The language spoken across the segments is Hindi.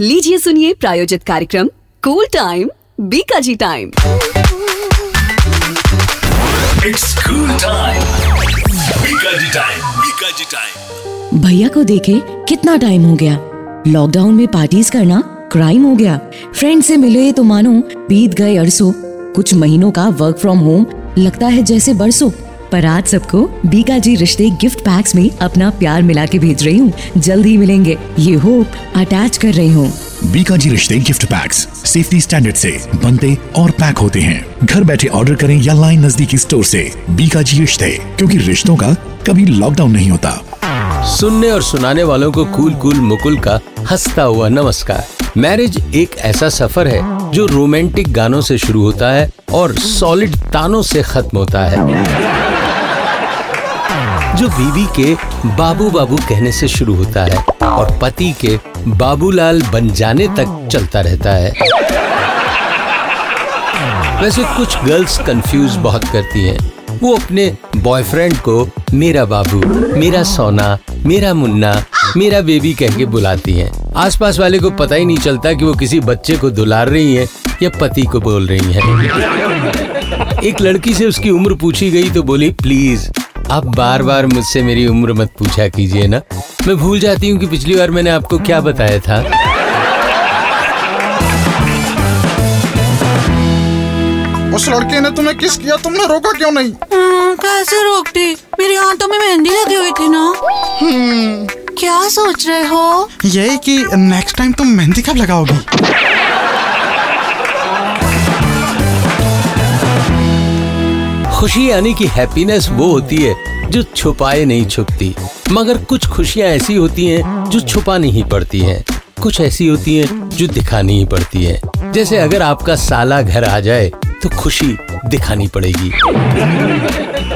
लीजिए सुनिए प्रायोजित कार्यक्रम cool time Bikaji time time. भैया को देखे कितना टाइम हो गया। लॉकडाउन में पार्टीज़ करना क्राइम हो गया। फ्रेंड से मिले तो मानो बीत गए अरसों। कुछ महीनों का वर्क फ्रॉम होम लगता है जैसे बरसों। पर आज सबको बीका जी रिश्ते गिफ्ट पैक्स में अपना प्यार मिला के भेज रही हूँ। जल्द ही मिलेंगे। ये होप अटैच कर रही हूँ। बीकाजी रिश्ते गिफ्ट पैक्स सेफ्टी स्टैंडर्ड से बनते और पैक होते हैं। घर बैठे ऑर्डर करें या लाइन नजदीकी स्टोर से बीका जी रिश्ते क्योंकि रिश्तों का कभी लॉकडाउन नहीं होता। सुनने और सुनाने वालों को कूल कूल मुकुल का हंसता हुआ नमस्कार। मैरिज एक ऐसा सफ़र है जो रोमांटिक गानों से शुरू होता है और सॉलिड तानों से खत्म होता है। जो बीवी के बाबू बाबू कहने से शुरू होता है और पति के बाबूलाल बन जाने तक चलता रहता है। वैसे कुछ गर्ल्स कंफ्यूज बहुत करती हैं। वो अपने बॉयफ्रेंड को मेरा बाबू, मेरा सोना, मेरा मुन्ना, मेरा बेबी कह के बुलाती हैं। आसपास वाले को पता ही नहीं चलता कि वो किसी बच्चे को दुलार रही हैं या पति को बोल रही हैं। एक लड़की से उसकी उम्र पूछी गई तो बोली, प्लीज़ आप बार बार मुझसे मेरी उम्र मत पूछा कीजिए ना। मैं भूल जाती हूँ कि पिछली बार मैंने आपको क्या बताया था। उस लड़के ने तुम्हें किस किया? तुमने रोका क्यों नहीं? हाँ, कैसे रोकती? मेरी हाथों में मेहंदी लगी हुई थी ना। क्या सोच रहे हो? यही कि नेक्स्ट टाइम तुम मेहंदी कब लगाओगी? खुशी यानी कि हैप्पीनेस वो होती है जो छुपाए नहीं छुपती। मगर कुछ खुशियाँ ऐसी होती हैं जो छुपा नहीं पड़ती हैं। कुछ ऐसी होती हैं जो दिखानी ही पड़ती हैं। जैसे अगर आपका साला घर आ जाए तो खुशी दिखानी पड़ेगी।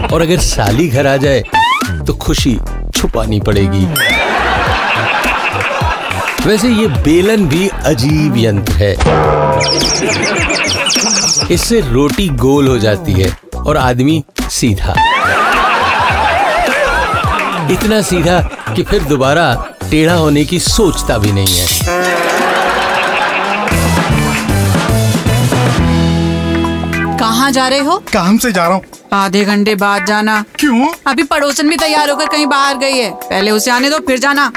और अगर साली घर आ जाए तो खुशी छुपानी पड़ेगी। वैसे ये बेलन भी अजीब यंत्र है। इससे रोटी गोल हो जाती है। और आदमी सीधा। इतना सीधा कि फिर दोबारा टेढ़ा होने की सोचता भी नहीं है। कहाँ जा रहे हो? काम से जा रहा हूँ। आधे घंटे बाद जाना। क्यों? अभी पड़ोसन भी तैयार होकर कहीं बाहर गई है। पहले उसे आने दो फिर जाना।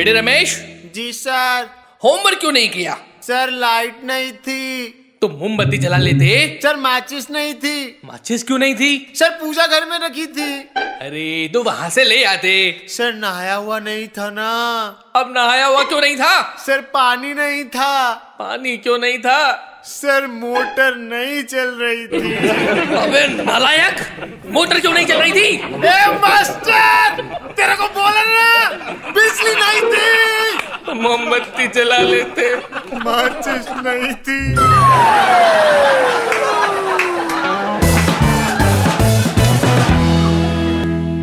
बेटे रमेश। जी सर। होमवर्क क्यों नहीं किया? सर लाइट नहीं थी। तो मोमबत्ती जला लेते। सर माचिस नहीं थी। माचिस क्यों नहीं थी? सर पूजा घर में रखी थी। अरे तो वहाँ से ले आते। सर नहाया हुआ नहीं था ना। अब नहाया हुआ क्यों नहीं था? सर पानी नहीं था। पानी क्यों नहीं था? सर मोटर नहीं चल रही थी। अबे नालायक मोटर क्यों नहीं चल रही थी? ए मास्टर! तेरे को बोला ना। बिजली नहीं थी। मोमबत्ती जला लेते। माचिस नहीं थी।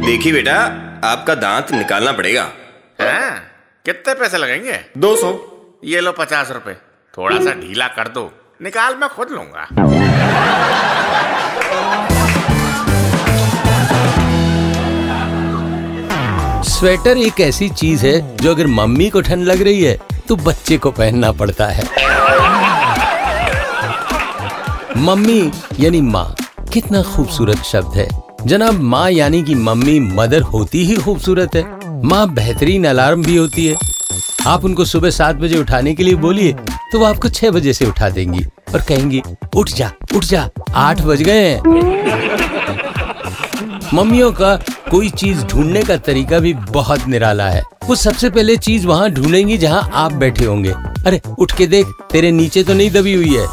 देखिए बेटा आपका दांत निकालना पड़ेगा। हैं? कितने पैसे लगेंगे? दो सौ। ये लो पचास रुपए। थोड़ा सा ढीला कर दो। निकाल मैं खुद लूँगा। स्वेटर एक ऐसी चीज़ है जो अगर मम्मी को ठंड लग रही है तो बच्चे को पहनना पड़ता है। मम्मी यानी माँ, कितना खूबसूरत शब्द है। जनाब, माँ यानी कि मम्मी मदर होती ही खूबसूरत है। माँ बेहतरीन अलार्म भी होती है। आप उनको सुबह सात बजे उठाने के लिए बोलिए तो वो आपको छह बजे से उठा देंगी और कहेंगी, उठ जा उठ जा, आठ बज गए हैं। मम्मियों का कोई चीज़ ढूँढने का तरीका भी बहुत निराला है। वो सबसे पहले चीज़ वहाँ ढूंढेंगी जहाँ आप बैठे होंगे। अरे, उठ के देख, तेरे नीचे तो नहीं दबी हुई है।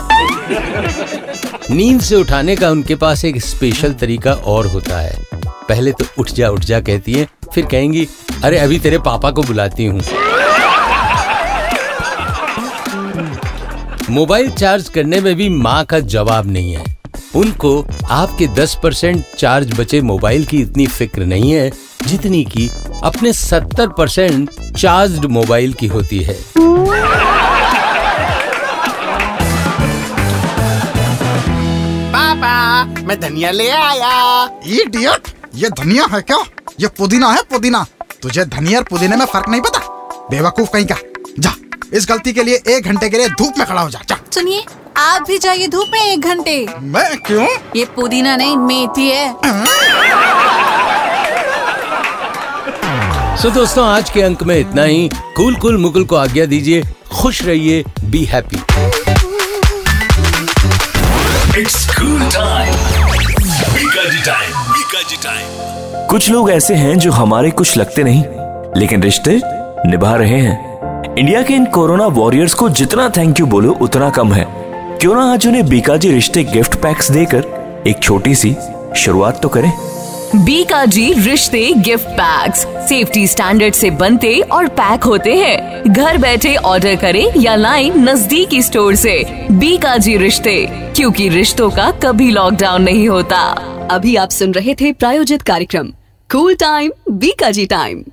नींद से उठाने का उनके पास एक स्पेशल तरीका और होता है। पहले तो उठ जा उठ जा कहती है, फिर कहेंगी, अरे, अभी तेरे पापा को बुलाती हूँ। मोबाइल चार्ज करने में भी माँ का जवाब नहीं है। उनको आपके 10 परसेंट चार्ज बचे मोबाइल की इतनी फ़िक्र नहीं है जितनी की अपने 70 परसेंट चार्ज मोबाइल की होती है। पापा मैं धनिया ले आया। इडियट ये धनिया है क्या? ये पुदीना है पुदीना। तुझे धनिया और पुदीने में फ़र्क नहीं पता? बेवकूफ़ कहीं का। जा इस गलती के लिए एक घंटे के लिए धूप में खड़ा हो जा। जा। सुनिए आप भी जाइए धूप में एक घंटे। मैं क्यों? ये पुदीना नहीं मेथी है। सो दोस्तों आज के अंक में इतना ही। कूल कूल मुकुल को आज्ञा दीजिए खुश रहिए बी हैप्पी. कुछ लोग ऐसे हैं जो हमारे कुछ लगते नहीं लेकिन रिश्ते निभा रहे हैं। इंडिया के इन कोरोना वॉरियर्स को जितना थैंक यू बोलो उतना कम है। क्यों ना आज उन्हें बीकाजी रिश्ते गिफ्ट पैक्स देकर एक छोटी सी शुरुआत तो करें। बीकाजी रिश्ते गिफ्ट पैक्स, सेफ्टी स्टैंडर्ड से बनते और पैक होते हैं। घर बैठे ऑर्डर करें या लाइन नजदीकी स्टोर से। बीकाजी रिश्ते, क्योंकि रिश्तों का कभी लॉकडाउन नहीं होता। अभी आप सुन रहे थे प्रायोजित कार्यक्रम, कूल टाइम, बीकाजी टाइम।